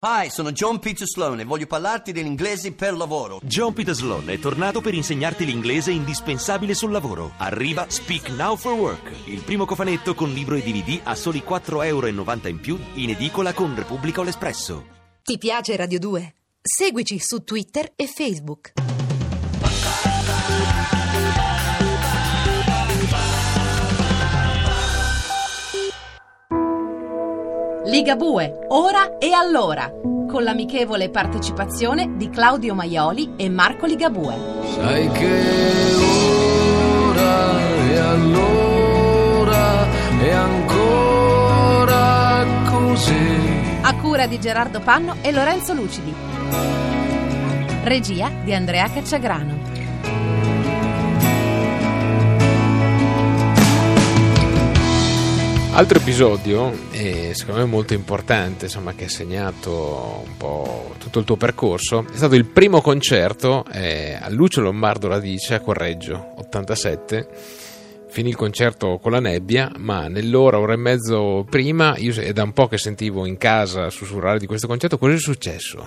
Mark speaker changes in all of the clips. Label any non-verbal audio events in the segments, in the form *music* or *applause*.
Speaker 1: Hi, sono John Peter Sloan e voglio parlarti dell'inglese per lavoro.
Speaker 2: John Peter Sloan è tornato per insegnarti l'inglese indispensabile sul lavoro. Arriva Speak Now for Work, il primo cofanetto con libro e DVD a soli 4,90 euro in più in edicola con Repubblica o l'Espresso.
Speaker 3: Ti piace Radio 2? Seguici su Twitter e Facebook. Ligabue, ora e allora, con l'amichevole partecipazione di Claudio Maioli e Marco Ligabue.
Speaker 4: Sai che ora e allora è ancora così.
Speaker 3: A cura di Gerardo Panno e Lorenzo Lucidi. Regia di Andrea Cacciagrano.
Speaker 5: Altro episodio, secondo me molto importante, insomma, che ha segnato un po' tutto il tuo percorso, è stato il primo concerto eh, a Lucio Lombardo Radice a Correggio, 87. Finì il concerto con la nebbia, ma nell'ora, ora e mezzo prima, io è da un po' che sentivo in casa sussurrare di questo concerto, cosa è successo?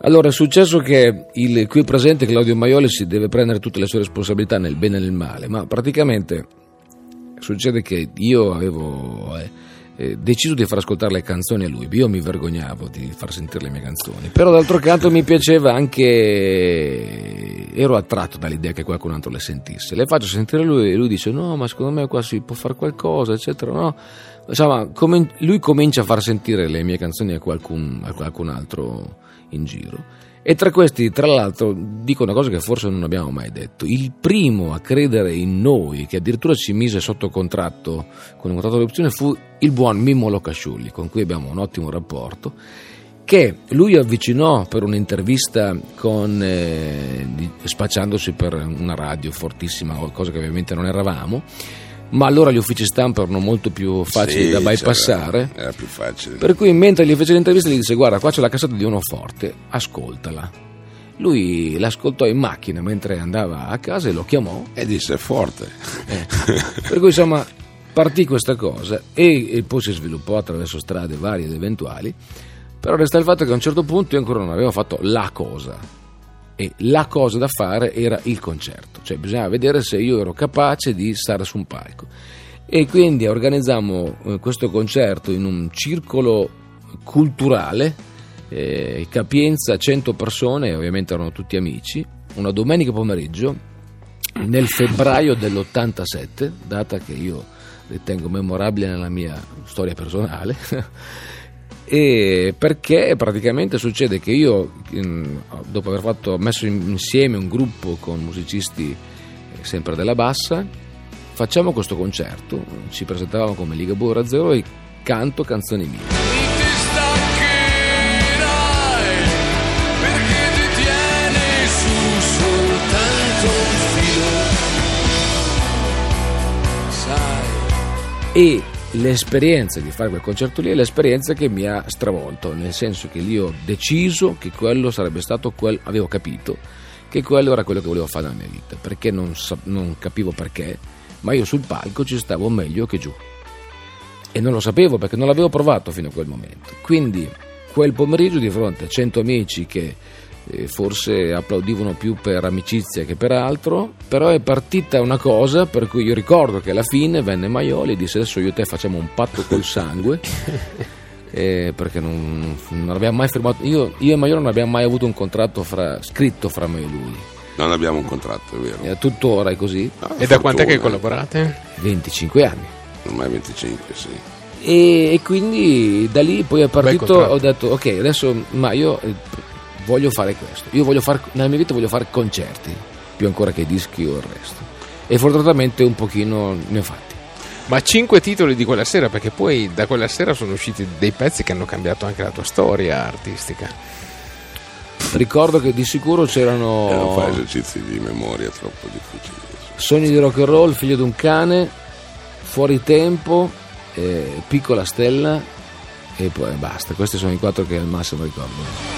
Speaker 6: Allora, è successo che il qui presente Claudio Maioli si deve prendere tutte le sue responsabilità nel bene e nel male, ma praticamente succede che io avevo eh, eh, deciso di far ascoltare le canzoni a lui, io mi vergognavo di far sentire le mie canzoni, però d'altro canto mi piaceva anche, ero attratto dall'idea che qualcun altro le sentisse, le faccio sentire lui e lui dice no ma secondo me qua si può fare qualcosa eccetera, no? Insomma, lui comincia a far sentire le mie canzoni a qualcun, a qualcun altro in giro e tra questi, tra l'altro, dico una cosa che forse non abbiamo mai detto. Il primo a credere in noi, che addirittura ci mise sotto contratto con un contratto di opzione, fu il buon Mimmo Locasciulli, con cui abbiamo un ottimo rapporto, che lui avvicinò per un'intervista con, eh, spacciandosi per una radio fortissima, cosa che ovviamente non eravamo ma allora gli uffici stampa erano molto più facili
Speaker 7: Sì,
Speaker 6: da bypassare.
Speaker 7: Era, più facile.
Speaker 6: Per cui mentre gli fece l'intervista gli disse guarda qua c'è la cassetta di uno forte, ascoltala. Lui l'ascoltò in macchina mentre andava a casa e lo chiamò.
Speaker 7: E disse è forte.
Speaker 6: Eh. Per cui insomma partì questa cosa e, e poi si sviluppò attraverso strade varie ed eventuali. Però resta il fatto che a un certo punto io ancora non avevo fatto la cosa. E la cosa da fare era il concerto, cioè bisognava vedere se io ero capace di stare su un palco. E quindi organizzammo eh, questo concerto in un circolo culturale, eh, capienza 100 persone, ovviamente erano tutti amici, una domenica pomeriggio nel febbraio dell'87, data che io ritengo memorabile nella mia storia personale. *laughs* e perché praticamente succede che io dopo aver fatto, messo insieme un gruppo con musicisti eh, sempre della bassa facciamo questo concerto ci presentavamo come Liga Bora Zero e canto canzoni mie. E l'esperienza di fare quel concerto lì è l'esperienza che mi ha stravolto nel senso che lì ho deciso che quello sarebbe stato quel, avevo capito che quello era quello che volevo fare nella mia vita perché non, non capivo perché ma io sul palco ci stavo meglio che giù e non lo sapevo perché non l'avevo provato fino a quel momento. Quindi quel pomeriggio di fronte a 100 amici che forse applaudivano più per amicizia che per altro, però è partita una cosa per cui io ricordo che alla fine venne Maioli e disse adesso io e te facciamo un patto col sangue. *laughs* eh, perché non, non abbiamo mai firmato io, io e Maioli non abbiamo mai avuto un contratto fra- scritto fra me e lui
Speaker 7: Non abbiamo un contratto, è vero.
Speaker 6: e tuttora è così
Speaker 7: Ah,
Speaker 5: E da quant'è che collaborate?
Speaker 6: 25 anni
Speaker 7: Ormai 25, sì.
Speaker 6: E, e quindi da lì poi è partito, ho detto ok adesso ma io eh, voglio fare questo, io voglio fare, nella mia vita voglio fare concerti, più ancora che dischi o il resto. E fortunatamente un pochino ne ho fatti.
Speaker 5: Ma cinque titoli di quella sera, perché poi da quella sera sono usciti dei pezzi che hanno cambiato anche la tua storia artistica.
Speaker 6: Ricordo che di sicuro
Speaker 7: E non
Speaker 6: c'erano
Speaker 7: fare esercizi di memoria troppo difficili.
Speaker 6: Sogni di rock and roll, Figlio di un cane, Fuori tempo, eh, Piccola stella e poi basta. Questi sono i quattro che al massimo ricordo.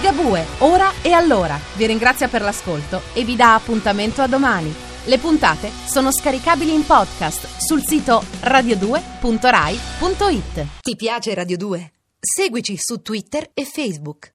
Speaker 3: Ligabue, ora e allora. Vi ringrazia per l'ascolto e vi dà appuntamento a domani. Le puntate sono scaricabili in podcast sul sito radio2.rai.it.
Speaker 8: Ti piace Radio 2? Seguici su Twitter e Facebook.